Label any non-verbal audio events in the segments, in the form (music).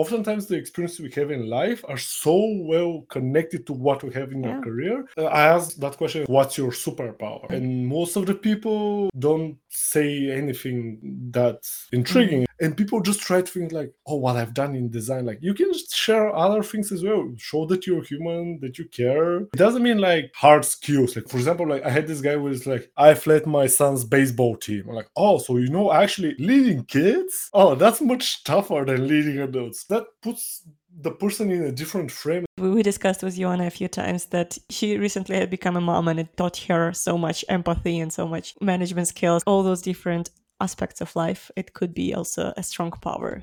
oftentimes the experiences we have in life are so well connected to what we have in Yeah. our career. Uh, I asked that question, what's your superpower? And most of the people don't say anything that's intriguing. And people just try to think like, oh, what I've done in design. Like you can share other things as well. Show that you're human, that you care. It doesn't mean like hard skills. Like for example, like I had this guy was like, I've led my son's baseball team. I'm like, oh, so you know actually leading kids? Oh, that's much tougher than leading adults. That puts the person in a different frame. We discussed with Ioana a few times that she recently had become a mom and it taught her so much empathy and so much management skills, all those different aspects of life. It could be also a strong power.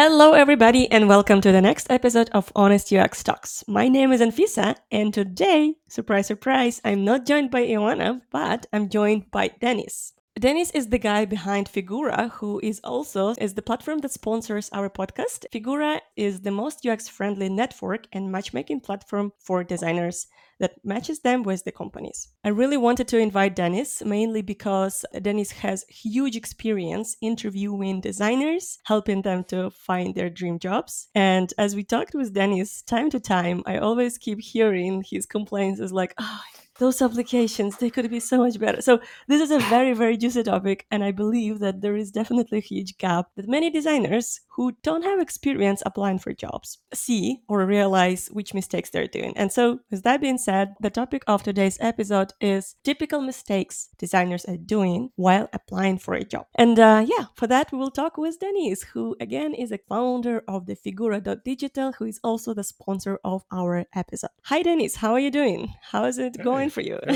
Hello, everybody, and welcome to the next episode of Honest UX Talks. My name is Anfisa, and today, surprise, surprise, I'm not joined by Ioana, but I'm joined by Dennis. Dennis is the guy behind Figura, who is also is the platform that sponsors our podcast. Figura is the most UX-friendly network and matchmaking platform for designers that matches them with the companies. I really wanted to invite Dennis mainly because Dennis has huge experience interviewing designers, helping them to find their dream jobs. And as we talked with Dennis time to time, I always keep hearing his complaints is like, oh, those applications they could be so much better. So this is a very very juicy topic and i believe that there is definitely a huge gap that many designers who don't have experience applying for jobs see or realize which mistakes they're doing. And so with that being said the topic of today's episode is typical mistakes designers are doing while applying for a job. And uh, yeah for that we will talk with Dennis who again is a founder of the figura.digital who is also the sponsor of our episode. Hi Dennis. How are you doing? How is it going for you (laughs)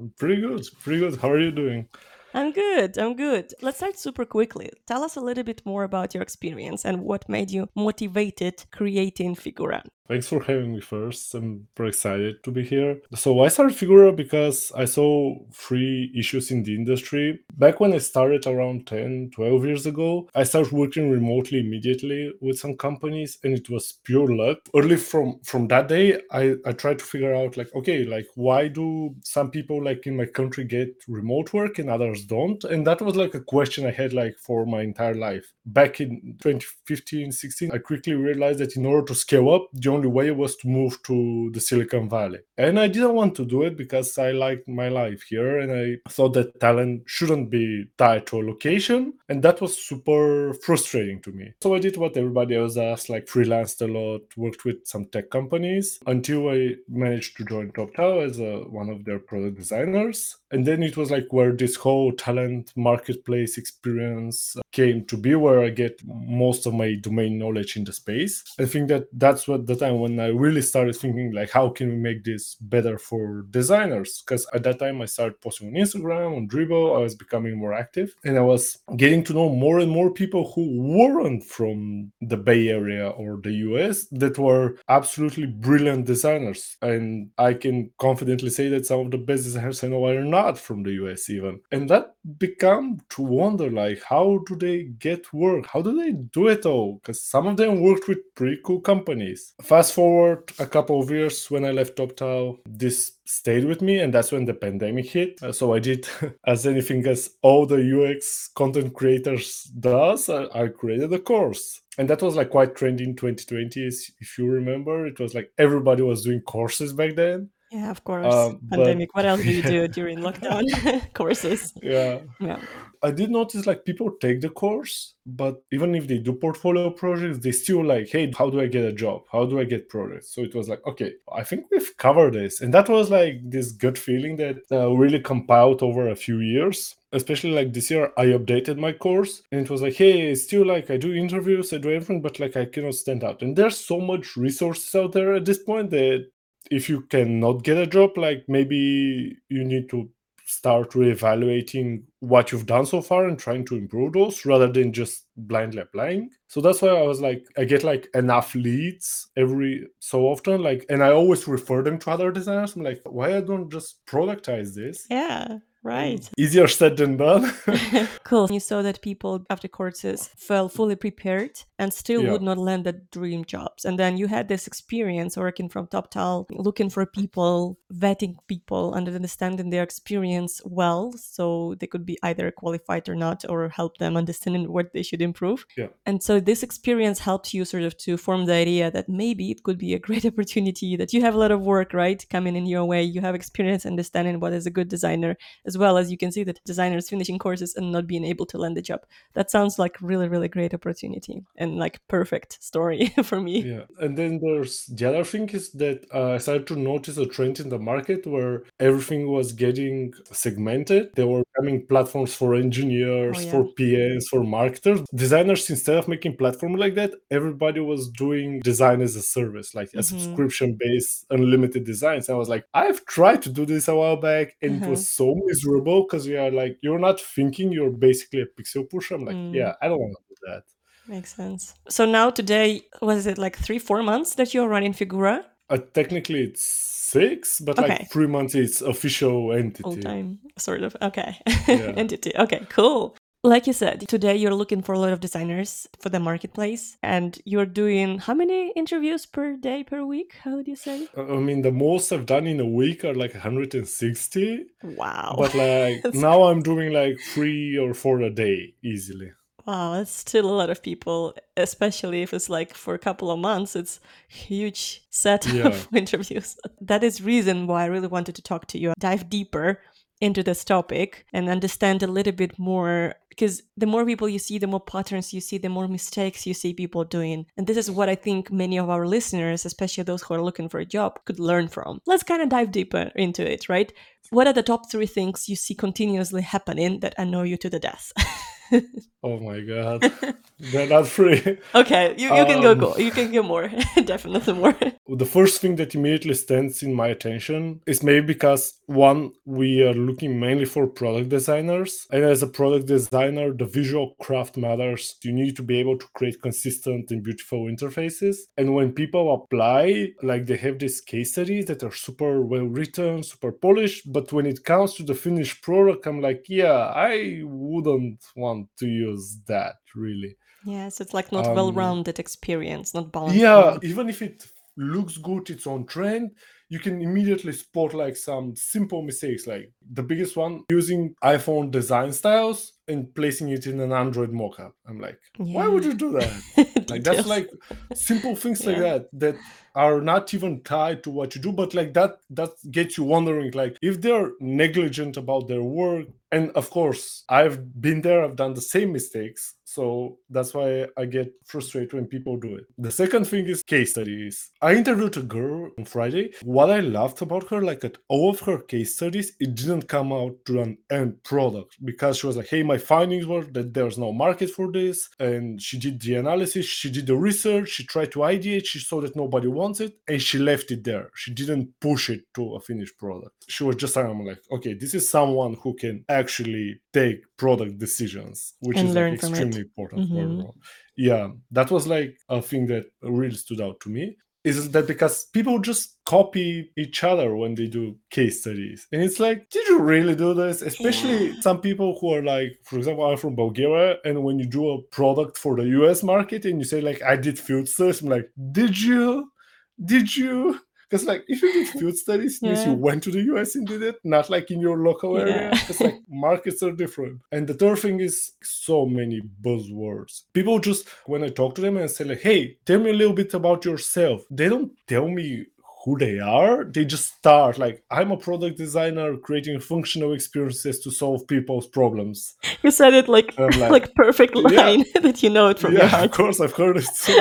I'm pretty good. Pretty good. How are you doing? I'm good. I'm good. Let's start super quickly. Tell us a little bit more about your experience and what made you motivated creating Figura. Thanks for having me first. I'm very excited to be here. So I started Figura because I saw three issues in the industry. Back when I started around 10, 12 years ago, I started working remotely immediately with some companies and it was pure luck. Early from from that day, I, I tried to figure out like, okay, like why do some people like in my country get remote work and others don't? And that was like a question I had like for my entire life. Back in 2015, 16, I quickly realized that in order to scale up, the only way was to move to the Silicon Valley. And I didn't want to do it because I liked my life here and I thought that talent shouldn't be tied to a location. And that was super frustrating to me. So I did what everybody else does, like freelanced a lot, worked with some tech companies until I managed to join TopTal as a, one of their product designers. And then it was like where this whole talent marketplace experience came to be, where I get most of my domain knowledge in the space. I think that that's what the time when I really started thinking like, how can we make this better for designers? Because at that time I started posting on Instagram, on Dribbble, I was becoming more active, and I was getting to know more and more people who weren't from the Bay Area or the US that were absolutely brilliant designers. And I can confidently say that some of the best designers I know are not from the US even. And that become to wonder like how do they get work? How do they do it all? Because some of them worked with pretty cool companies. Fast forward a couple of years when I left TopTal, this stayed with me and that's when the pandemic hit. Uh, so I did (laughs) as anything as all the UX content creators does, I, I created a course. And that was like quite trendy in 2020, if you remember. It was like everybody was doing courses back then. Yeah, of course. Um, but- Pandemic. What else do you do (laughs) during lockdown? (laughs) Courses. Yeah. Yeah. I did notice like people take the course, but even if they do portfolio projects, they still like, hey, how do I get a job? How do I get projects? So it was like, okay, I think we've covered this. And that was like this gut feeling that uh, really compiled over a few years. Especially like this year, I updated my course and it was like, hey, it's still like I do interviews, I do everything, but like I cannot stand out. And there's so much resources out there at this point that if you cannot get a job, like maybe you need to start reevaluating what you've done so far and trying to improve those rather than just blindly applying. So that's why I was like, I get like enough leads every so often, like, and I always refer them to other designers. I'm like, why I don't just productize this? Yeah. Right. (laughs) Easier said than done. (laughs) (laughs) cool. You saw that people after courses felt fully prepared and still Yeah. would not land the dream jobs. And then you had this experience working from TopTal, looking for people, vetting people, and understanding their experience well, so they could be either qualified or not, or help them understanding what they should improve. Yeah. And so this experience helped you sort of to form the idea that maybe it could be a great opportunity, that you have a lot of work, right, coming in your way. You have experience understanding what is a good designer as well as you can see that designers finishing courses and not being able to land a job. That sounds like really, really great opportunity and like perfect story (laughs) for me. Yeah, and then there's the other thing is that uh, I started to notice a trend in the market where everything was getting segmented. There were coming platforms for engineers, Oh, yeah. for PMs, for marketers. Designers, instead of making platform like that, everybody was doing design as a service, like a Mhm. subscription-based unlimited designs. I was like, I've tried to do this a while back, and it Uh-huh. was so miserable because you are like, you're not thinking, you're basically a pixel pusher. I'm like, Mm. yeah, I don't want to do that. Makes sense. So now today, was it like three, four months that you're running Figura Uh, technically, it's six, but Okay. like three months it's official entity. full time, sort of? Okay. Yeah. (laughs) Entity. Okay, cool. Like you said, today you're looking for a lot of designers for the marketplace, and you're doing how many interviews per day, per week? How would you say? I mean, the most I've done in a week are like 160, Wow. but like (laughs) now I'm doing like three or four a day easily. Wow, that's still a lot of people, especially if it's like for a couple of months. It's huge set Yeah. of (laughs) interviews. That is reason why I really wanted to talk to you, dive deeper into this topic and understand a little bit more because the more people you see, the more patterns you see, the more mistakes you see people doing. And this is what I think many of our listeners, especially those who are looking for a job, could learn from. Let's kind of dive deeper into it, right? What are the top three things you see continuously happening that annoy you to the death? (laughs) (laughs) Oh my god, they're not free. Okay, you, you can go Um, go. You can go more. (laughs) Definitely more. The first thing that immediately stands in my attention is maybe because one, we are looking mainly for product designers. And as a product designer, the visual craft matters. You need to be able to create consistent and beautiful interfaces. And when people apply, like they have these case studies that are super well written, super polished. But when it comes to the finished product, I'm like, yeah, I wouldn't want to use that really. Yes, it's like not Um, well-rounded experience, not balanced. Yeah, even if it looks good, it's on trend, you can immediately spot like some simple mistakes. Like the biggest one, using iPhone design styles and placing it in an Android mockup. I'm like, why would you do that? (laughs) Like (laughs) that's like simple things like that that are not even tied to what you do, but like that that gets you wondering like if they're negligent about their work. And of course, I've been there, I've done the same mistakes. So that's why I get frustrated when people do it. The second thing is case studies. I interviewed a girl on Friday. What I loved about her, like at all of her case studies, it didn't come out to an end product because she was like, hey, my findings were that there's no market for this. And she did the analysis, she did the research, she tried to ideate, she saw that nobody wants it, and she left it there. She didn't push it to a finished product. She was just I'm like, okay, this is someone who can actually take product decisions, which And is like extremely important Mhm. everyone. Yeah, that was like a thing that really stood out to me. Is that because people just copy each other when they do case studies? And it's like, did you really do this? Especially Yeah. some people who are like, for example, I'm from Bulgaria, and when you do a product for the US market and you say, like, I did field studies, I'm like, did you? Did you? Because like if you did (laughs) field studies, it means you went to the US and did it, not like in your local area. Yeah. Like (laughs) markets are different. And the third thing is so many buzzwords. People just when I talk to them and say like, "Hey, tell me a little bit about yourself," they don't tell me who they are. They just start like, "I'm a product designer creating functional experiences to solve people's problems." (laughs) You said it like like, like perfect yeah. line that you know it from yeah, your of course, I've heard it so.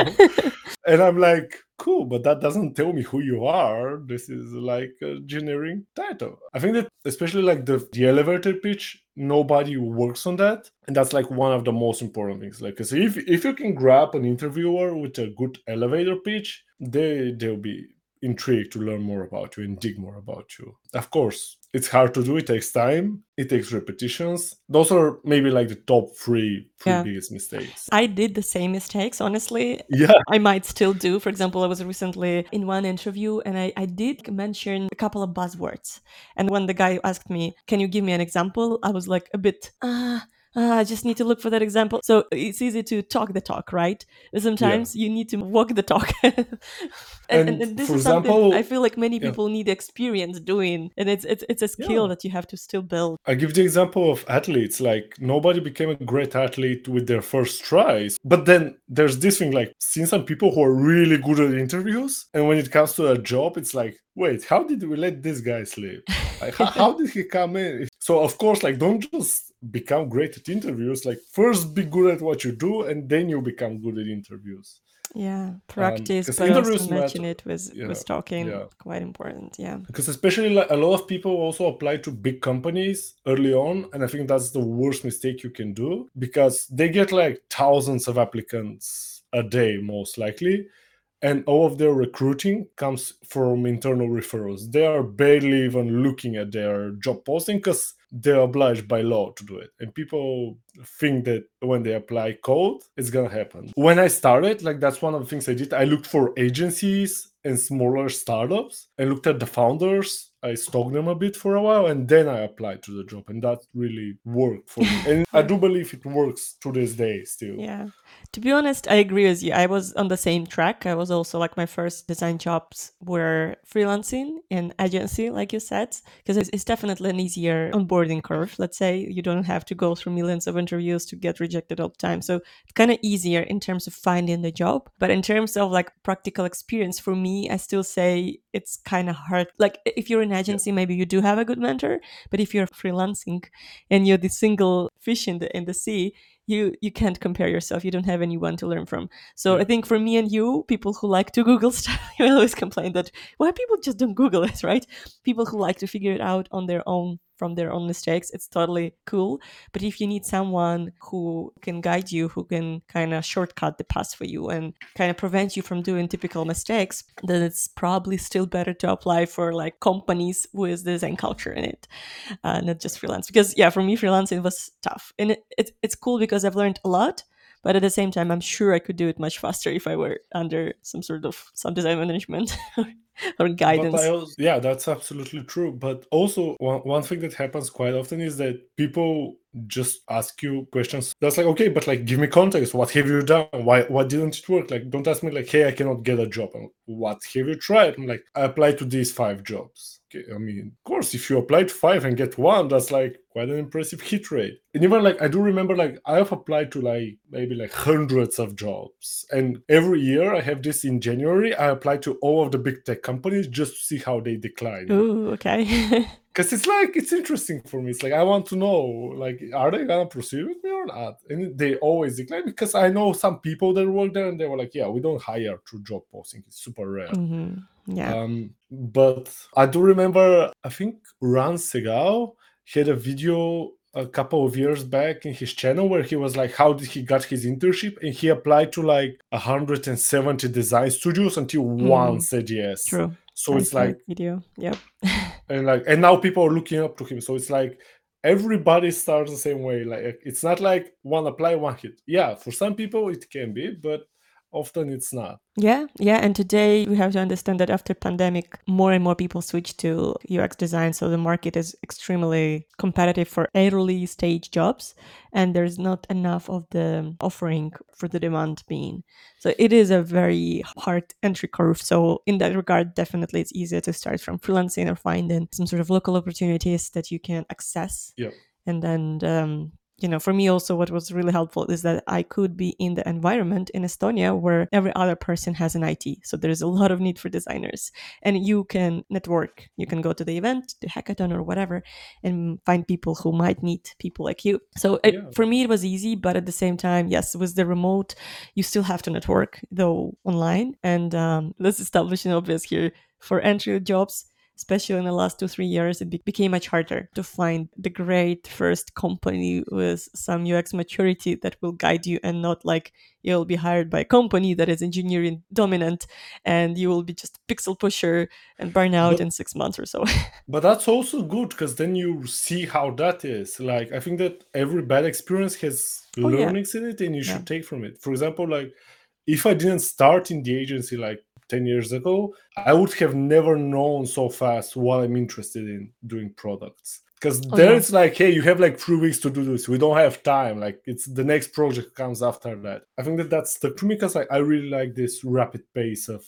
and I'm like, cool, but that doesn't tell me who you are. This is like a generic title. I think that especially like the, the elevator pitch, nobody works on that. And that's like one of the most important things. Like if if you can grab an interviewer with a good elevator pitch, they they'll be intrigued to learn more about you and dig more about you. Of course, it's hard to do. It takes time. It takes repetitions. Those are maybe like the top three, three Yeah. biggest mistakes. I did the same mistakes, honestly. Yeah. I might still do. For example, I was recently in one interview and I, I did mention a couple of buzzwords. And when the guy asked me, Can you give me an example? I was like a bit, ah. Uh, Ah, I just need to look for that example. So it's easy to talk the talk, right? But sometimes you need to walk the talk. (laughs) and, and, And this is something example- I feel like many Yeah. people need experience doing, and it's it's it's a skill Yeah. that you have to still build. I give the example of athletes. Like nobody became a great athlete with their first tries. But then there's this thing like seeing some people who are really good at interviews, and when it comes to a job, it's like, wait, how did we let this guy sleep? Like, how, how did he come in? So of course, like don't just become great at interviews. Like first be good at what you do, and then you become good at interviews. Yeah, um, practice, 'cause but also interviews matching matter. it with Yeah, with talking. yeah. Quite important. Yeah. because especially like, a lot of people also apply to big companies early on and i think that's the worst mistake you can do because they get like thousands of applicants a day most likely and all of their recruiting comes from internal referrals they are barely even looking at their job posting because they're obliged by law to do it. And people think that when they apply code it's gonna happen. When i started like that's one of the things i did. I looked for agencies and smaller startups and looked at the founders i stalked them a bit for a while and then i applied to the job and that really worked for me and i do believe it works to this day still Yeah. To be honest, I agree with you. I was on the same track. I was also like my first design jobs were freelancing in agency, like you said, because it's, it's definitely an easier onboarding curve. Let's say you don't have to go through millions of interviews to get rejected all the time. So it's kind of easier in terms of finding the job. But in terms of like practical experience, for me, I still say it's kind of hard. Like if you're in agency, maybe you do have a good mentor. But if you're freelancing and you're the single fish in the in the sea, you you can't compare yourself you don't have anyone to learn from so Yeah. i think for me and you people who like to google (laughs) stuff you always complain that why people just don't google it (laughs) right people who like to figure it out on their own from their own mistakes it's totally cool. But if you need someone who can guide you who can kind of shortcut the path for you and kind of prevent you from doing typical mistakes then it's probably still better to apply for like companies with design culture in it uh, not just freelance. Because yeah for me freelancing was tough. And it, it, it's cool because i've learned a lot but at the same time i'm sure i could do it much faster if i were under some sort of some design management (laughs) or guidance also, yeah, that's absolutely true. But also, one, one thing that happens quite often is that people just ask you questions. That's like, okay, but like, give me context. What have you done? Why? Why didn't it work? Like, don't ask me like, hey, I cannot get a job. I'm, what have you tried? I'm like, I applied to these five jobs. I mean, of course, if you applied five and get one, that's like quite an impressive hit rate. And even like, I do remember like I have applied to like maybe like hundreds of jobs, and every year I have this in January. I apply to all of the big tech companies just to see how they decline. Ooh, okay (laughs) because it's like it's interesting for me it's like i want to know like are they gonna proceed with me or not and they always decline because i know some people that work there and they were like yeah we don't hire through job posting it's super rare hmm yeah. Um but i do remember i think Ran Segall had a video a couple of years back in his channel where he was like how did he got his internship? And he applied to like 170 design studios until one said yes. True. So it's like video. Yep. (laughs) And like and now people are looking up to him. So it's like everybody starts the same way. Like it's not like one apply one hit. Yeah for some people it can be but often it's not Yeah, yeah, and today we have to understand that after pandemic, more and more people switch to UX design, so the market is extremely competitive for early stage jobs, and there's not enough of the offering for the demand being. So it is a very hard entry curve. So in that regard, definitely it's easier to start from freelancing or finding some sort of local opportunities that you can access. yeah And then um, you know, for me also what was really helpful is that I could be in the environment in Estonia where every other person has an IT. So there's a lot of need for designers. And you can network. You can go to the event, the hackathon or whatever, and find people who might need people like you. So it, Yeah. for me it was easy, but at the same time, yes, with the remote, you still have to network though online. And um, let's establish an obvious here for entry jobs especially in the last two, three years, it be- became much harder to find the great first company with some UX maturity that will guide you and not like you'll be hired by a company that is engineering dominant and you will be just pixel pusher and burn out But- in six months or so. (laughs) But that's also good because then you see how that is. Like I think that every bad experience has Oh, yeah. learnings in it and you Yeah. should take from it. For example, like if I didn't start in the agency like 10 years ago, I would have never known so fast what I'm interested in doing products. Because Oh, there yeah. it's like, hey, you have like three weeks to do this. We don't have time. Like it's the next project comes after that. I think that that's the me because like I really like this rapid pace of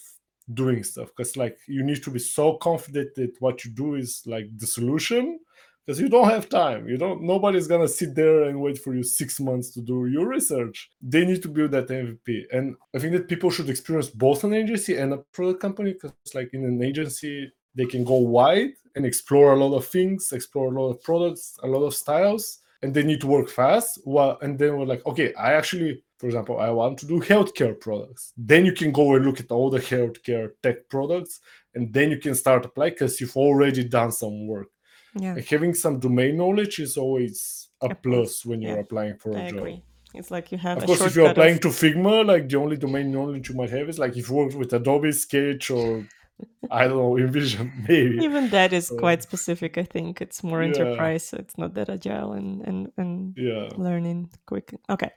doing stuff because like you need to be so confident that what you do is like the solution because you don't have time. You don't nobody's gonna sit there and wait for you six months to do your research. They need to build that mvp and i think that people should experience both an agency and a product company because like in an agency they can go wide and explore a lot of things explore a lot of products a lot of styles and they need to work fast. Well and then we're like okay i actually for example i want to do healthcare products. Then you can go and look at all the healthcare tech products and then you can start apply because you've already done some work yeah, having some domain knowledge is always a, A plus, when you're yeah. applying for a I job I agree. It's like you have of course if you're applying of- to figma like the only domain knowledge you might have is like if you worked with adobe sketch or (laughs) i don't know InVision (laughs) maybe even that is So- quite specific. I think it's more Yeah. enterprise. So it's not that agile and and and yeah learning quick. Okay.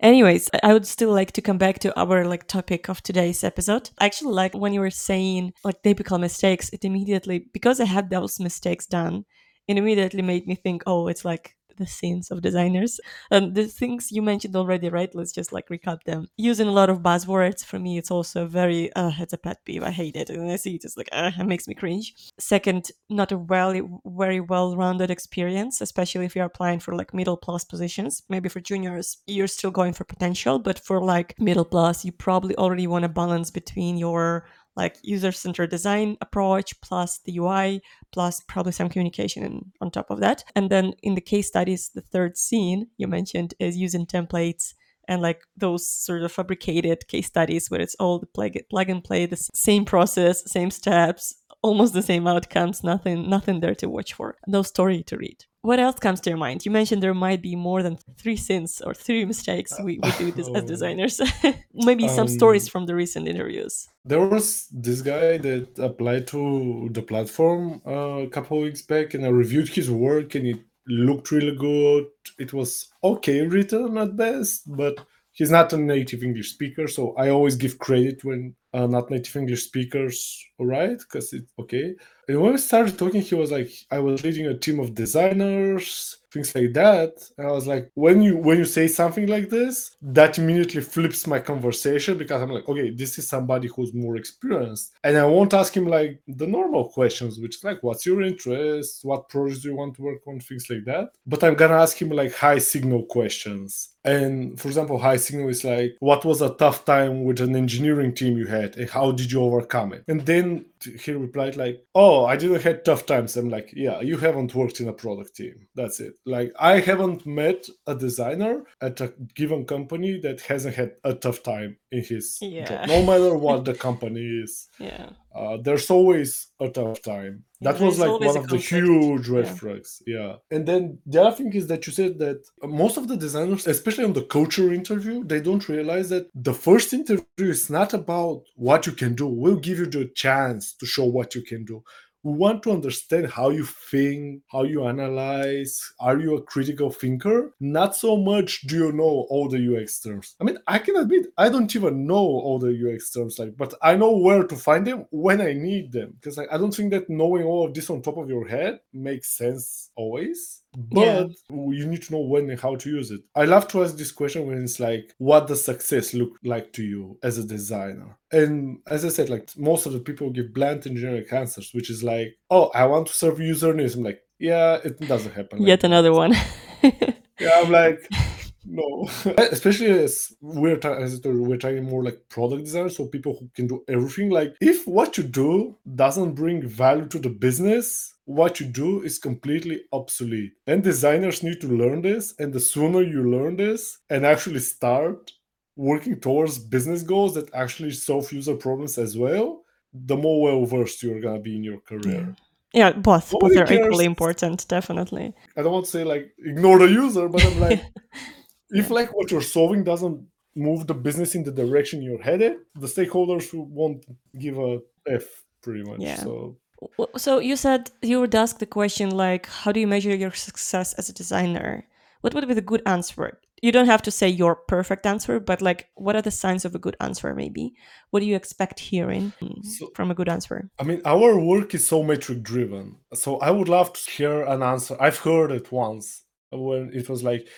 Anyways, I- I would still like to come back to our like topic of today's episode. I actually like when you were saying like typical mistakes, it immediately because I had those mistakes done, it immediately made me think, oh, it's like the sins of designers. And the things you mentioned already, right? Let's just like recap them. Using a lot of buzzwords for me, it's also very uh it's a pet peeve. I hate it. And I see it, it's like uh, it makes me cringe. Second, not a well very well-rounded experience, especially if you're applying for like middle plus positions. Maybe for juniors, you're still going for potential, but for like middle plus, you probably already want a balance between your like user-centered design approach plus the UI plus probably some communication on top of that. And then in the case studies, the third scene you mentioned is using templates and like those sort of fabricated case studies where it's all the plug, plug and play, the same process, same steps, almost the same outcomes, nothing, nothing there to watch for, no story to read. What else comes to your mind? You mentioned there might be more than three sins or three mistakes we, we do this (laughs) as Oh. designers. (laughs) Maybe some stories Um, from the recent interviews. There was this guy that applied to the platform uh, a couple weeks back, and I reviewed his work, and it looked really good. It was okay written at best, but he's not a native English speaker, so I always give credit when uh, not native English speakers write because it's okay. And when we started talking, he was like, "I was leading a team of designers." Things like that. And i was like when you when you say something like this that immediately flips my conversation because i'm like okay this is somebody who's more experienced. And i won't ask him like the normal questions which is like what's your interest? What projects do you want to work on? Things like that. But i'm gonna ask him like high signal questions. And for example high signal is like what was a tough time with an engineering team you had and how did you overcome it? And then he replied like oh i didn't have tough times. I'm like yeah you haven't worked in a product team. That's it like i haven't met a designer at a given company that hasn't had a tough time in his Yeah. job no matter (laughs) what the company is Yeah. uh, there's always a tough time. Yeah, that was like one of the huge red Yeah. flags. Yeah. And then the other thing is that you said that most of the designers especially on the culture interview they don't realize that the first interview is not about what you can do. We'll give you the chance to show what you can do we want to understand how you think, how you analyze. Are you a critical thinker? Not so much do you know all the UX terms. I mean, I can admit I don't even know all the UX terms, like, but I know where to find them when I need them. Because like, I don't think that knowing all of this on top of your head makes sense always. Yeah. But you need to know when and how to use it. I love to ask this question when it's like, what does success look like to you as a designer? And as I said, like most of the people give blunt and generic answers, which is like, oh, I want to serve user needs. I'm like, yeah, it doesn't happen. like Yet that. another one. Yeah, I'm like, (laughs) no. Eh, especially as we're ta- as were, we're talking more like product design, so people who can do everything. Like, if what you do doesn't bring value to the business, what you do is completely obsolete. And designers need to learn this. And the sooner you learn this and actually start working towards business goals that actually solve user problems as well, the more well versed you're gonna be in your career. Yeah, both. Nobody both are cares. equally important, definitely. I don't want to say like ignore the user, but I'm like, (laughs) if like what you're solving doesn't move the business in the direction you're headed, the stakeholders won't give a f pretty much. Yeah. So So you said you would ask the question like, how do you measure your success as a designer? What would be the good answer? You don't have to say your perfect answer, but like, what are the signs of a good answer? Maybe what do you expect hearing So- from a good answer? I mean, our work is so metric driven. So I would love to hear an answer. I've heard it once when it was like,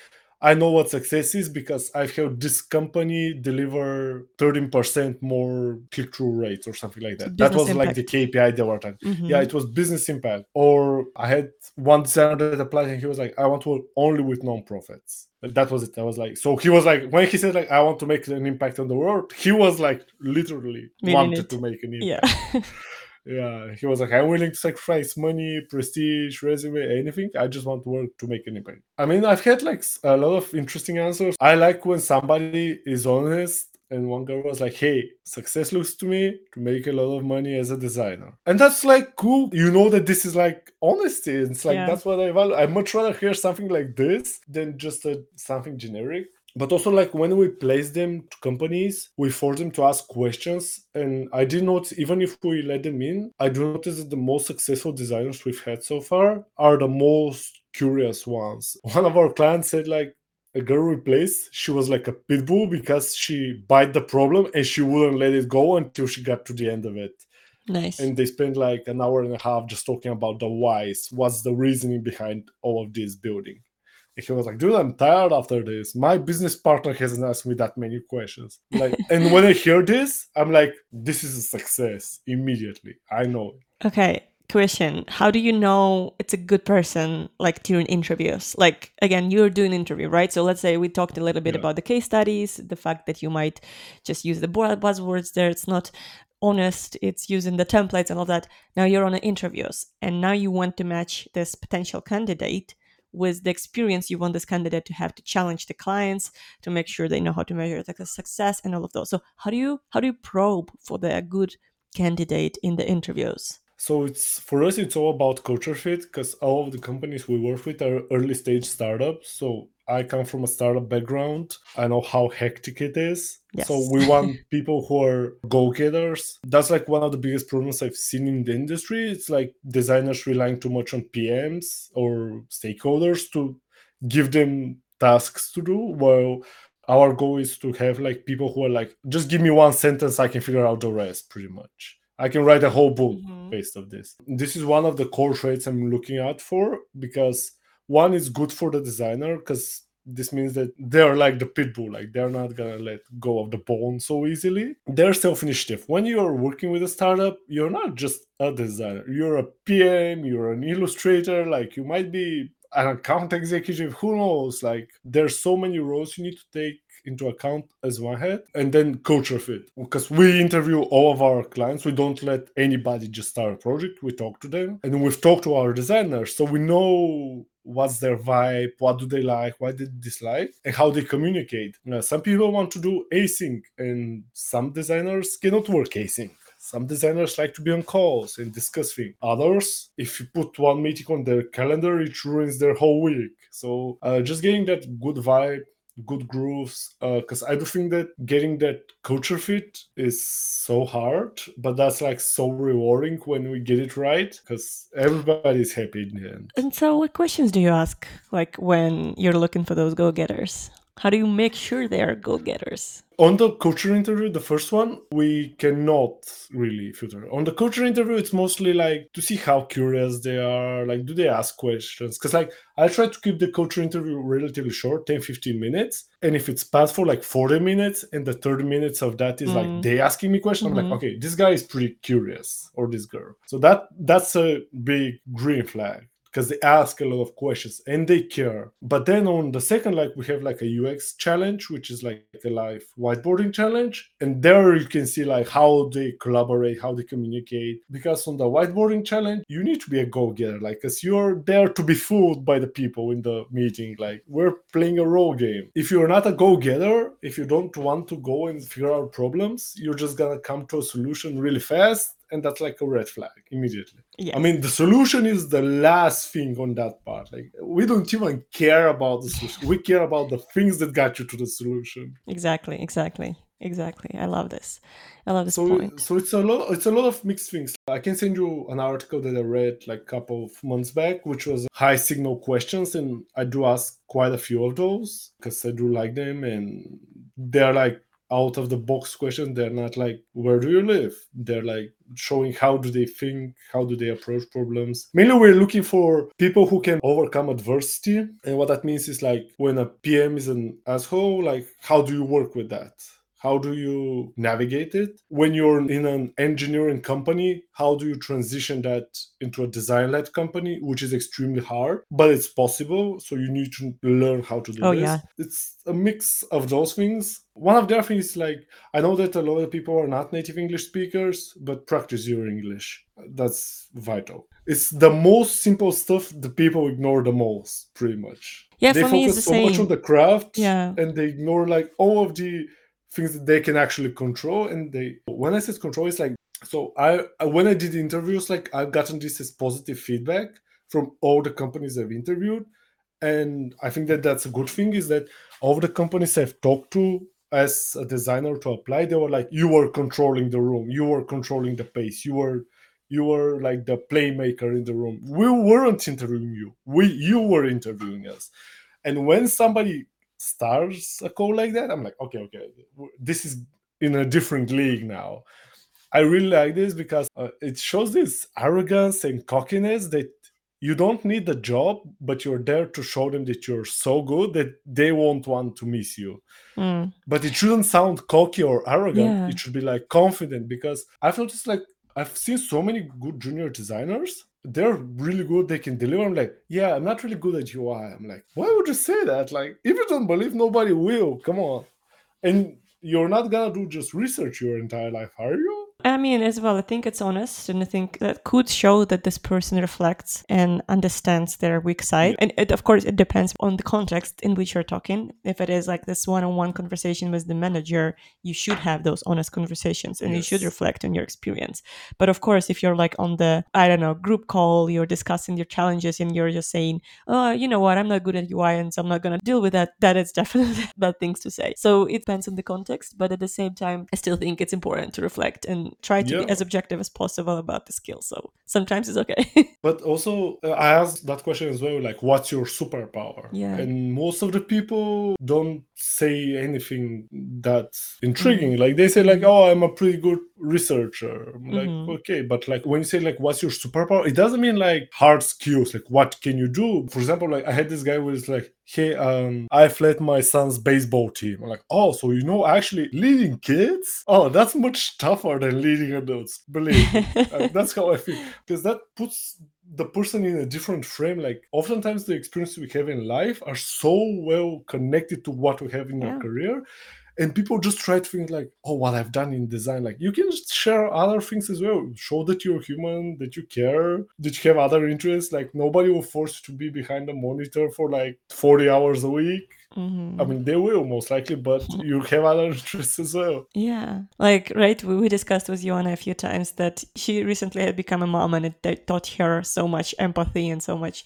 I know what success is because I've heard this company deliver 13% more click through rates or something like that. That was business like the KPI they were talking. Mhm. Yeah, it was business impact. Or I had one designer that applied and he was like, I want to work only with non-profits. That was it. I was like, so he was like, when he said like, I want to make an impact on the world, he was like literally Meaning wanted it. to make an impact. yeah. (laughs) Yeah, he was like, I'm willing to sacrifice money, prestige, resume, anything. I just want to work to make an impact. I mean, I've had like a lot of interesting answers. I like when somebody is honest. And one girl was like, Hey, success looks to me to make a lot of money as a designer. And that's like cool. You know that this is like honesty. It's like Yeah. that's what I value. I much rather hear something like this than just a, something generic but also like when we place them to companies we force them to ask questions. And i did not even if we let them in i do notice that the most successful designers we've had so far are the most curious ones. (laughs) One of our clients said like a girl we placed she was like a pit bull because she bite the problem and she wouldn't let it go until she got to the end of it. Nice. and they spent like an hour and a half just talking about the whys what's the reasoning behind all of this building he was like dude i'm tired after this my business partner hasn't asked me that many questions like (laughs) and when i hear this i'm like this is a success immediately i know. Okay, question. How do you know it's a good person like during interviews? Like again, you're doing interview, right? So let's say we talked a little bit Yeah. about the case studies, the fact that you might just use the buzzwords there. It's not honest, it's using the templates and all that. Now you're on interviews and now you want to match this potential candidate with the experience you want this candidate to have to challenge the clients to make sure they know how to measure the success and all of those. So how do you how do you probe for the good candidate in the interviews? so it's for us it's all about culture fit because all of the companies we work with are early stage startups so i come from a startup background. I know how hectic it is. So we want (laughs) people who are go-getters. That's like one of the biggest problems i've seen in the industry. It's like designers relying too much on pms or stakeholders to give them tasks to do while our goal is to have like people who are like just give me one sentence i can figure out the rest pretty much. I can write a whole book Mhm. based of this. This is one of the core traits i'm looking out for because one is good for the designer because this means that they're like the pit bull like they're not gonna let go of the bone so easily. They're self-initiative. When you're working with a startup you're not just a designer. You're a pm you're an illustrator like you might be an account executive who knows? Like there's so many roles you need to take into account as one head and then culture fit. Because we interview all of our clients we don't let anybody just start a project we talk to them and we've talked to our designers so we know what's their vibe what do they like what they dislike and how they communicate Now, some people want to do async and some designers cannot work async some designers like to be on calls and discuss things. Others, if you put one meeting on their calendar, it ruins their whole week. So uh, just getting that good vibe, good grooves, uh, because I do think that getting that culture fit is so hard, but that's like so rewarding when we get it right, because everybody's happy in the end. And so, what questions do you ask, like when you're looking for those go-getters? How do you make sure they are go-getters? on the culture interview, the first one, we cannot really filter. On the culture interview, it's mostly like to see how curious they are, like do they ask questions? Because like I try to keep the culture interview relatively short, 10, 15 minutes. And if it's passed for like 40 minutes and the 30 minutes of that is Mm. like they asking me questions, I'm Mhm. like, okay, this guy is pretty curious or this girl. So that that's a big green flag because they ask a lot of questions and they care. But then on the second, like we have like a UX challenge, which is like a live whiteboarding challenge, and there you can see like how they collaborate, how they communicate. Because on the whiteboarding challenge, you need to be a go-getter, like because you're there to be fooled by the people in the meeting. Like we're playing a role game. If you're not a go-getter, if you don't want to go and figure out problems, you're just gonna come to a solution really fast and that's like a red flag immediately. Yes. I mean, the solution is the last thing on that part. Like we don't even care about the solution. We care about the things that got you to the solution. exactly, exactly, exactly. I love this. I love this So, point. so it's a lot. It's a lot of mixed things. I can send you an article that I read like a couple of months back, which was high signal questions, and I do ask quite a few of those because I do like them, and they're like out of the box questions. They're not like where do you live. They're like showing how do they think, how do they approach problems. Mainly, we're looking for people who can overcome adversity, and what that means is like when a PM is an asshole, like how do you work with that? How do you navigate it? When you're in an engineering company how do you transition that into a design-led company which is extremely hard but it's possible so you need to learn how to do Oh, this. yeah. it's a mix of those things. One of the other things is like i know that a lot of people are not native english speakers but practice your english. That's vital. It's the most simple stuff the people ignore the most pretty much. Yeah, they for me, it's focus the so much on the craft Yeah. and they ignore like all of the things that they can actually control and they when i said control it's like so i I- when i did interviews like i've gotten this as positive feedback from all the companies i've interviewed and i think that that's a good thing is that all the companies i've talked to as a designer to apply they were like you were controlling the room. You were controlling the pace. You were you were like the playmaker in the room. We weren't interviewing you. We you were interviewing us. And when somebody starts a call like that? I'm like okay okay this is in a different league now. I really like this because uh, it shows this arrogance and cockiness that you don't need the job but you're there to show them that you're so good that they won't want to miss you. Mm. but it shouldn't sound cocky or arrogant. Yeah. it should be like confident because i've noticed like i've seen so many good junior designers they're really good they can deliver. I'm like yeah i'm not really good at ui i'm like why would you say that? Like if you don't believe nobody will. Come on. And you're not gonna do just research your entire life are you I mean, as well, I think it's honest, and I think that could show that this person reflects and understands their weak side. And it, of course, it depends on the context in which you're talking. If it is like this one-on-one conversation with the manager, you should have those honest conversations, and you should reflect on your experience. But of course, if you're like on the I don't know group call, you're discussing your challenges, and you're just saying, "Oh, you know what? I'm not good at UI, and so I'm not gonna deal with that." That is definitely (laughs) bad things to say. So it depends on the context, but at the same time, I still think it's important to reflect and try to be as objective as possible about the skill. So sometimes it's okay. (laughs) But also, uh, I asked that question as well like, what's your superpower? Yeah. And most of the people don't say anything that's intriguing. Like, they say, like, oh, I'm a pretty good researcher. I'm like, Mhm. okay. But, like, when you say, like, what's your superpower, it doesn't mean, like, hard skills. Like, what can you do? For example, like, I had this guy who was like, hey, um, I've led my son's baseball team. I'm like, oh, so you know, actually leading kids? Oh, that's much tougher than leading adults. Believe me. (laughs) Uh, that's how I feel because that puts the person in a different frame. Like oftentimes the experiences we have in life are so well connected to what we have in Yeah. our career. And people just try to think like, oh, what I've done in design. Like you can just share other things as well. Show that you're human, that you care, that you have other interests. Like nobody will force you to be behind a monitor for like 40 hours a week. Mhm. I mean, they will most likely, but (laughs) you have other interests as well. Yeah, like right, we, we discussed with Ioana a few times that she recently had become a mom, and it taught her so much empathy and so much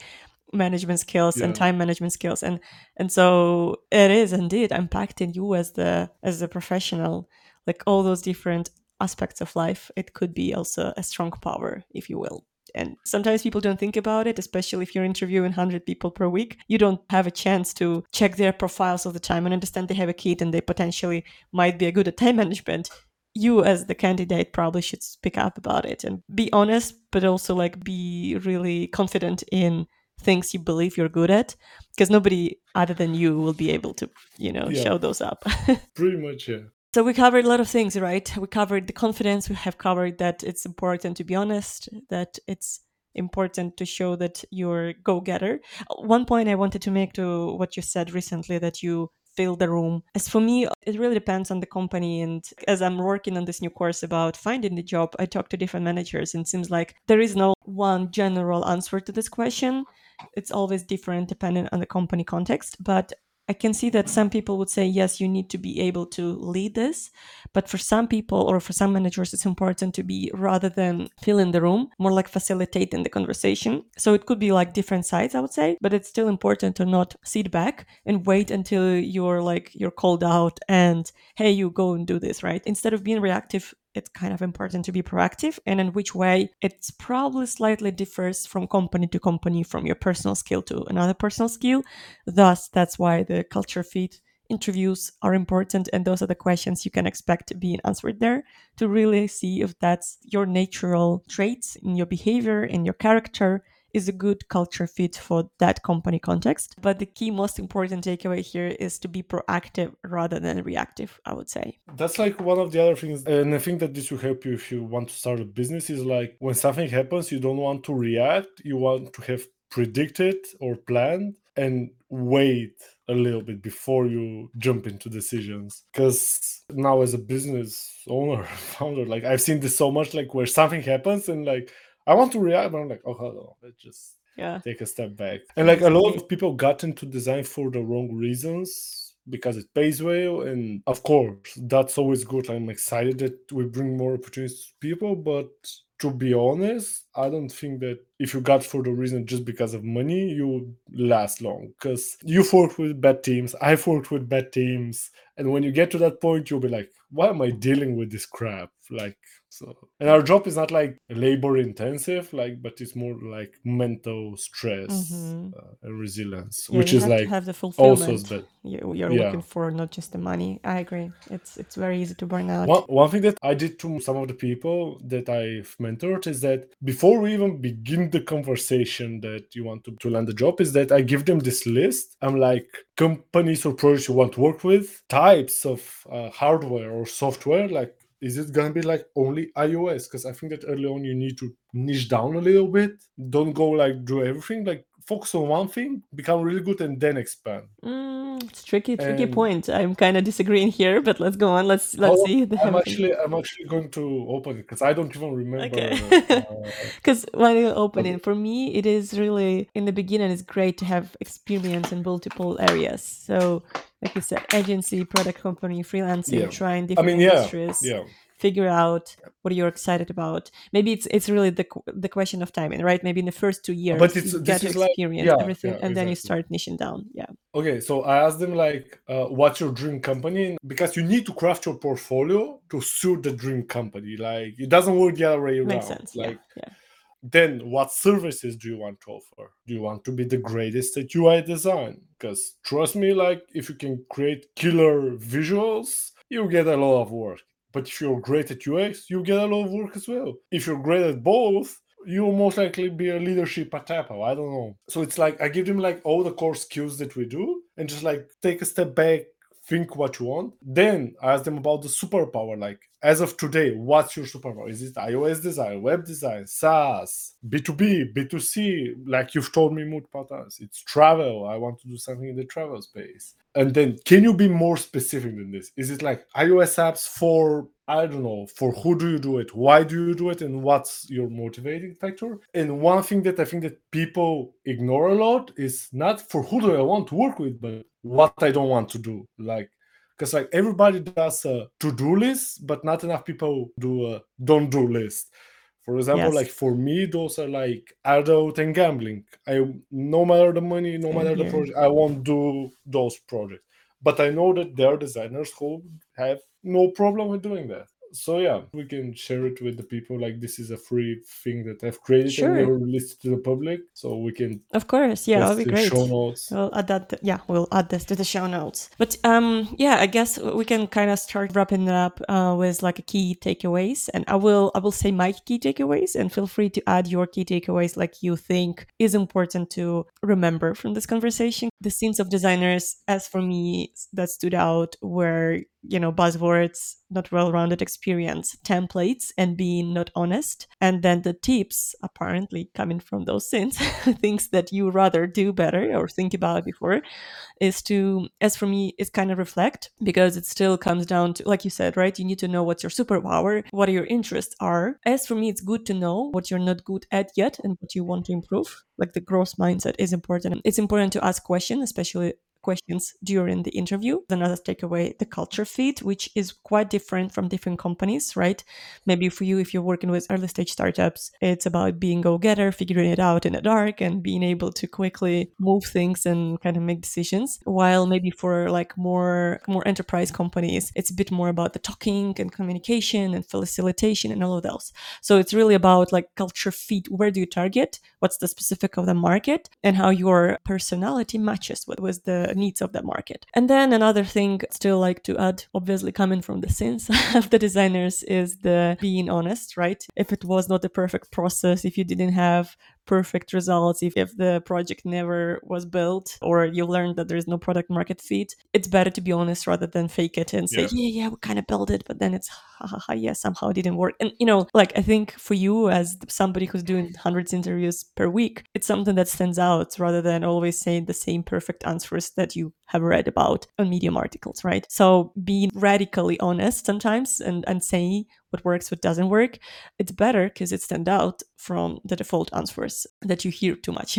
management skills and time management skills, and and so it is indeed impacting you as the as a professional, like all those different aspects of life. It could be also a strong power, if you will. And sometimes people don't think about it, especially if you're interviewing 100 people per week. You don't have a chance to check their profiles all the time and understand they have a kid and they potentially might be a good at time management. You, as the candidate, probably should speak up about it and be honest, but also like be really confident in things you believe you're good at because nobody other than you will be able to, you know, Yeah. show those up. (laughs) Pretty much, yeah. So we covered a lot of things, right? We covered the confidence. We have covered that it's important to be honest, that it's important to show that you're go-getter. One point I wanted to make to what you said recently that you fill the room. As for me, it really depends on the company. And as I'm working on this new course about finding the job, I talk to different managers, and it seems like there is no one general answer to this question. It's always different depending on the company context. But I can see that some people would say, yes, you need to be able to lead this. But for some people or for some managers, it's important to be rather than fill in the room, more like facilitating the conversation. So it could be like different sides, I would say, but it's still important to not sit back and wait until you're like, you're called out and, hey, you go and do this, right? Instead of being reactive, it's kind of important to be proactive and in which way it's probably slightly differs from company to company from your personal skill to another personal skill. Thus that's why the culture fit interviews are important and those are the questions you can expect being answered there to really see if that's your natural traits in your behavior in your character is a good culture fit for that company context. But the key, most important takeaway here is to be proactive rather than reactive, I would say. That's like one of the other things. And I think that this will help you if you want to start a business is like when something happens, you don't want to react, you want to have predicted or planned and wait a little bit before you jump into decisions because now as a business owner (laughs) founder like i've seen this so much like where something happens and like I want to react, but I'm like, oh, hello, let's just yeah. take a step back. And like a lot of people got into design for the wrong reasons because it pays well. And of course, that's always good. I'm excited that we bring more opportunities to people, but to be honest, I don't think that if you got for the reason just because of money, you last long. Because you've worked with bad teams, I've worked with bad teams, and when you get to that point, you'll be like, "Why am I dealing with this crap?" Like, so, and our job is not like labor intensive, like, but it's more like mental stress mm-hmm. uh, and resilience, yeah, which is like have the fulfillment also you, you're yeah. looking for, not just the money. I agree. It's it's very easy to burn out. One, one thing that I did to some of the people that I've mentored is that before we even begin the conversation that you want to, to land a job, is that I give them this list. I'm like companies or projects you want to work with, types of uh, hardware or software, like is it gonna be like only iOS? Because I think that early on you need to niche down a little bit. Don't go like do everything. Like focus on one thing, become really good, and then expand. Mm, it's tricky, tricky and point. I'm kind of disagreeing here, but let's go on. Let's let's oh, see. I'm actually I'm actually going to open it because I don't even remember. Okay. Because uh, (laughs) when you open it, for me, it is really in the beginning. It's great to have experience in multiple areas. So, like you said, agency, product company, freelancing, yeah. trying different I mean, yeah, industries. Yeah figure out what you're excited about. Maybe it's it's really the the question of timing, right? Maybe in the first two years, but it's, you get to experience like, yeah, everything, yeah, and exactly. then you start niching down. Yeah. Okay, so I asked them like, uh, "What's your dream company?" Because you need to craft your portfolio to suit the dream company. Like it doesn't work the other way around. Makes sense. Like, yeah. yeah. Then, what services do you want to offer? Do you want to be the greatest at UI design? Because trust me, like if you can create killer visuals, you get a lot of work but if you're great at UX, you get a lot of work as well. If you're great at both, you'll most likely be a leadership at Apple. I don't know. So it's like I give them like all the core skills that we do and just like take a step back, think what you want. Then I ask them about the superpower. Like as of today, what's your superpower? Is it iOS design, web design, SaaS, B2B, B2C? Like you've told me multiple times, it's travel. I want to do something in the travel space. And then can you be more specific than this? Is it like iOS apps for I don't know, for who do you do it? Why do you do it? And what's your motivating factor? And one thing that I think that people ignore a lot is not for who do I want to work with, but what I don't want to do. Like because like everybody does a to-do list but not enough people do a don't do list for example yes. like for me those are like adult and gambling i no matter the money no matter the mm-hmm. project i won't do those projects but i know that there are designers who have no problem with doing that so yeah we can share it with the people like this is a free thing that i've created sure. and we'll release it to the public so we can of course yeah that'll be great show notes. we'll add that yeah we'll add this to the show notes but um yeah i guess we can kind of start wrapping it up uh, with like a key takeaways and i will i will say my key takeaways and feel free to add your key takeaways like you think is important to remember from this conversation the scenes of designers as for me that stood out were you know buzzwords not well-rounded experience templates and being not honest. And then the tips apparently coming from those sins (laughs) things that you rather do better or think about before is to as for me is kind of reflect because it still comes down to like you said right you need to know what's your superpower what your interests are. As for me it's good to know what you're not good at yet and what you want to improve. Like the growth mindset is important. It's important to ask questions especially questions during the interview. Another takeaway, the culture fit, which is quite different from different companies, right? Maybe for you, if you're working with early stage startups, it's about being go getter, figuring it out in the dark, and being able to quickly move things and kind of make decisions. While maybe for like more more enterprise companies, it's a bit more about the talking and communication and facilitation and all of those. So it's really about like culture fit. Where do you target? What's the specific of the market and how your personality matches with, with the needs of the market. And then another thing still like to add, obviously coming from the sins (laughs) of the designers is the being honest, right? If it was not a perfect process, if you didn't have perfect results if, if the project never was built or you learned that there's no product market fit it's better to be honest rather than fake it and say yeah yeah, yeah we kind of built it but then it's ha, ha, ha, yeah somehow it didn't work. And you know like i think for you as somebody who's doing hundreds of interviews per week it's something that stands out rather than always saying the same perfect answers that you have read about on medium articles right? So being radically honest sometimes and and saying what works, what doesn't work, it's better because it stands out from the default answers that you hear too much.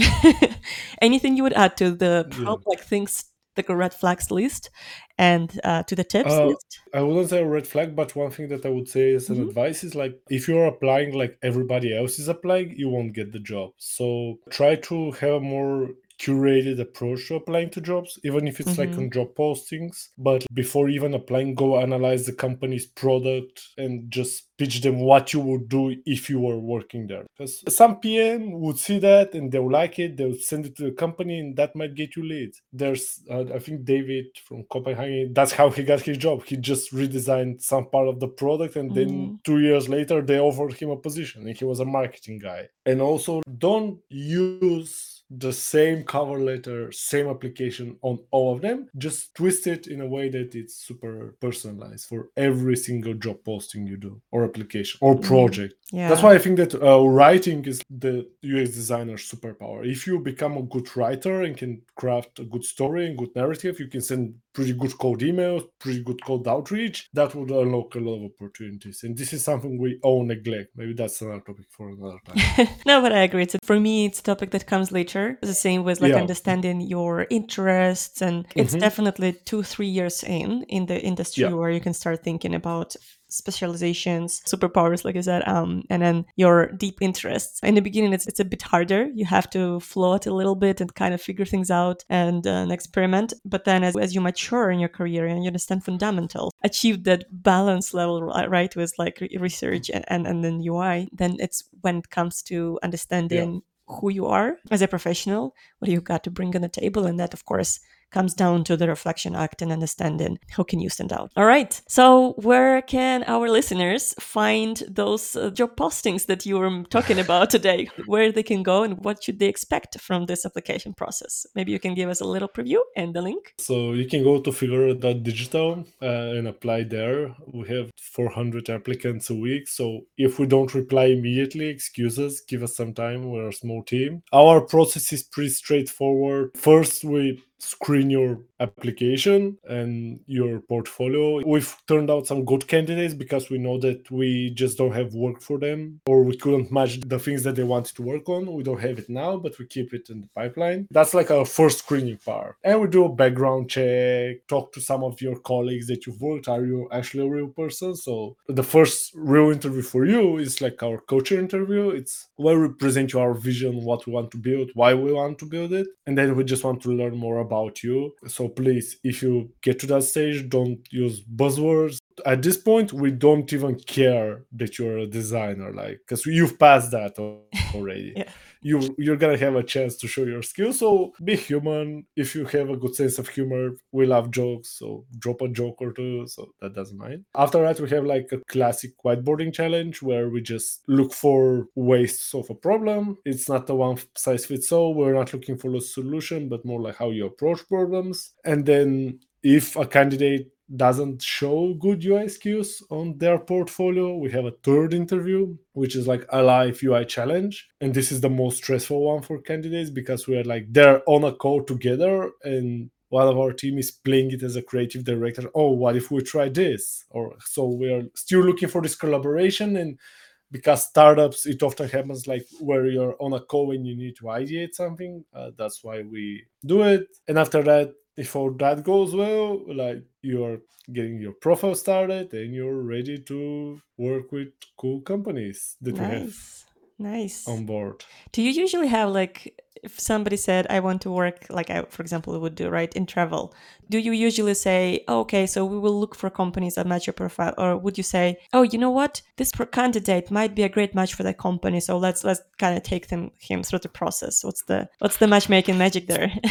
(laughs) Anything you would add to the yeah. like things like a red flags list and uh, to the tips uh, list? I wouldn't say a red flag, but one thing that I would say as an mm-hmm. advice is like if you're applying like everybody else is applying, you won't get the job. So try to have a more curated approach to applying to jobs, even if it's mm-hmm. like on job postings. But before even applying, go analyze the company's product and just pitch them what you would do if you were working there. Because some PM would see that and they'll like it, they'll send it to the company, and that might get you leads. There's, uh, I think, David from Copenhagen, that's how he got his job. He just redesigned some part of the product, and then mm-hmm. two years later, they offered him a position, and he was a marketing guy. And also, don't use the same cover letter, same application on all of them, just twist it in a way that it's super personalized for every single job posting you do or application or mm-hmm. project. Mm, yeah. That's why I think that uh, writing is the UX designer superpower. If you become a good writer and can craft a good story and good narrative, you can send pretty good code emails, pretty good code outreach. That would unlock a lot of opportunities. And this is something we all neglect. Maybe that's another topic for another time. (laughs) no, but I agree. It's, for me, it's a topic that comes later the same with like yeah. understanding your interests and it's mm-hmm. definitely two three years in in the industry yeah. where you can start thinking about specializations, superpowers, like I said, um, and then your deep interests. In the beginning, it's, it's a bit harder. You have to float a little bit and kind of figure things out and, uh, and experiment. But then as, as you mature in your career and you understand fundamentals, achieve that balance level, right, with like research and, and, and then UI, then it's when it comes to understanding yeah who you are as a professional, what you got to bring on the table, and that, of course, comes down to the reflection act and understanding how can you stand out. All right. So where can our listeners find those uh, job postings that you were talking about today? (laughs) Where they can go and what should they expect from this application process? Maybe you can give us a little preview and the link. So you can go to figure.digital uh, and apply there. We have 400 applicants a week. So if we don't reply immediately, excuses, give us some time. We're a small team. Our process is pretty straightforward. First, we screen your application and your portfolio. We've turned out some good candidates because we know that we just don't have work for them or we couldn't match the things that they wanted to work on. We don't have it now, but we keep it in the pipeline. That's like our first screening part. And we do a background check, talk to some of your colleagues that you've worked. Are you actually a real person? So the first real interview for you is like our culture interview. It's where we present you our vision, what we want to build, why we want to build it. And then we just want to learn more about you. So please, if you get to that stage, don't use buzzwords. At this point, we don't even care that you're a designer, like because you've passed that (laughs) already. yeah you you're gonna have a chance to show your skills. So be human. If you have a good sense of humor, we love jokes. So drop a joke or two. So that doesn't mind. After that, we have like a classic whiteboarding challenge where we just look for ways to solve a problem. It's not a one size fits all. We're not looking for a solution, but more like how you approach problems. And then if a candidate doesn't show good UI skills on their portfolio, we have a third interview, which is like a live UI challenge. And this is the most stressful one for candidates because we are like they're on a call together and one of our team is playing it as a creative director. Oh, what if we try this? Or so we are still looking for this collaboration and because startups it often happens like where you're on a call and you need to ideate something uh, that's why we do it and after that if all that goes well, like you're getting your profile started and you're ready to work with cool companies that we have Nice. Nice. on board. Do you usually have like if somebody said I want to work like I for example would do right in travel, do you usually say, oh, okay, so we will look for companies that match your profile or would you say, oh, you know what? This pro- candidate might be a great match for that company, so let's let's kind of take them him through the process. What's the what's the matchmaking magic there? (laughs)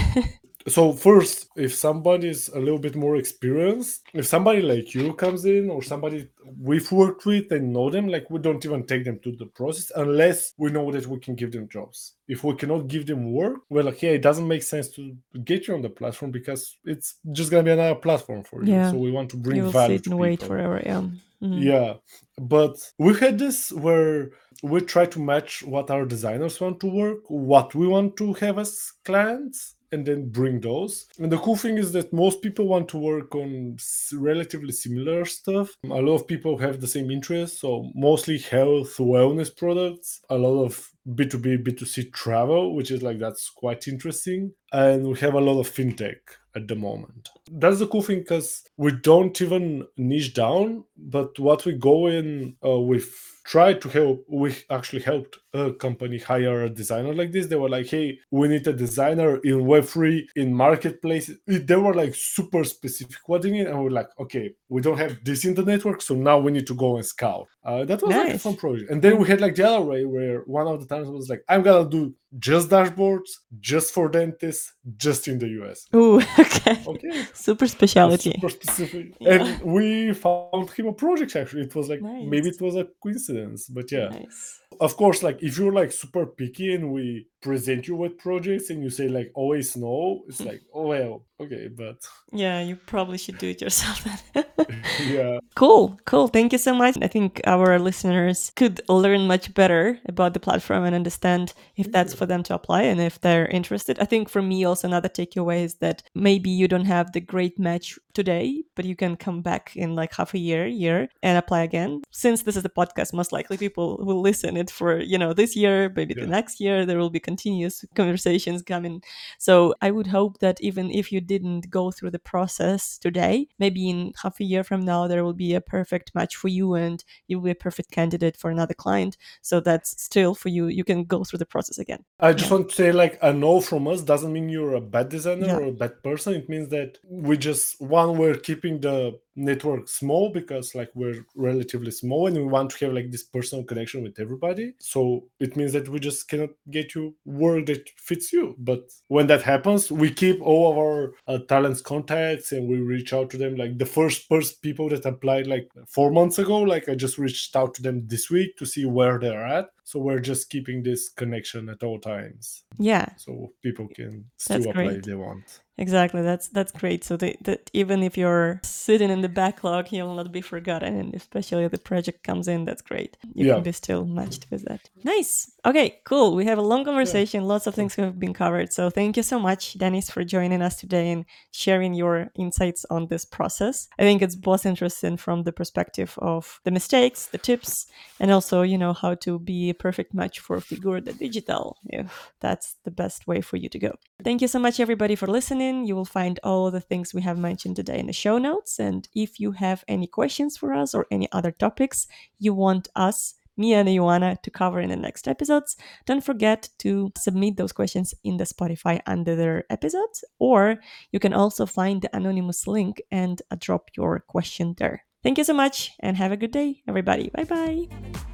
So first, if somebody is a little bit more experienced, if somebody like you comes in or somebody we've worked with and know them, like we don't even take them to the process unless we know that we can give them jobs. If we cannot give them work, we're like, yeah, it doesn't make sense to get you on the platform because it's just gonna be another platform for you. Yeah. So we want to bring you bring will value sit and wait forever. Yeah. Mhm. Yeah, but we had this where we try to match what our designers want to work, what we want to have as clients, and then bring those. And the cool thing is that most people want to work on relatively similar stuff. A lot of people have the same interests, so mostly health, wellness products, a lot of B2B, B2C travel, which is like that's quite interesting. And we have a lot of fintech at the moment. That's the cool thing because we don't even niche down, but what we go in uh, with try to help we actually helped a company hire a designer like this they were like hey we need a designer in web3 in marketplace they were like super specific what do you need and we're like okay we don't have this in the network so now we need to go and scout uh, that was like a fun project and then we had like the other way where one of the times was like i'm gonna do just dashboards just for dentists just in the us Ooh, (laughs) okay. okay Super specialty. super specific. Yeah. And we found him a project actually. It was like maybe it was a coincidence, but yeah. Nice. Of course, like if you're like super picky and we present you with projects and you say like always no, it's hmm. like, oh well, okay, but Yeah, you probably should do it yourself (laughs) (laughs) yeah. Cool, cool. Thank you so much. I think our listeners could learn much better about the platform and understand if that's for them to apply and if they're interested. I think for me, also another takeaway is that maybe you don't have the great match today, but you can come back in like half a year, year, and apply again. Since this is a podcast, most likely people will listen it for you know this year, maybe the next year. There will be continuous conversations coming. So I would hope that even if you didn't go through the process today, maybe in half a year from now, there will be a perfect match for you and you will be a perfect candidate for another client. So that's still for you. You can go through the process again. I just Yeah. want to say like a no from us doesn't mean you're a bad designer Yeah. or a bad person. It means that we just one we're keeping the network small because like we're relatively small and we want to have like this personal connection with everybody. So it means that we just cannot get you work that fits you. But when that happens, we keep all of our uh, talents contacts and we reach out to them. Like the first first people that applied like four months ago, like I just reached out to them this week to see where they're at. So we're just keeping this connection at all times Yeah. so people can still That's apply great. if they want. Exactly. That's that's great. So that, that even if you're sitting in the backlog, you will not be forgotten. And especially if the project comes in, that's great. You Yeah. can be still matched with that. Nice. Okay, cool. We have a long conversation. Lots of things have been covered. So thank you so much, Dennis, for joining us today and sharing your insights on this process. I think it's both interesting from the perspective of the mistakes, the tips, and also, you know, how to be a perfect match for Figure the Digital, if that's the best way for you to go. Thank you so much, everybody, for listening. You will find all the things we have mentioned today in the show notes. And if you have any questions for us or any other topics you want us, me and Ioana, to cover in the next episodes, don't forget to submit those questions in the Spotify under their episodes. Or you can also find the anonymous link and drop your question there. Thank you so much and have a good day, everybody. Bye bye.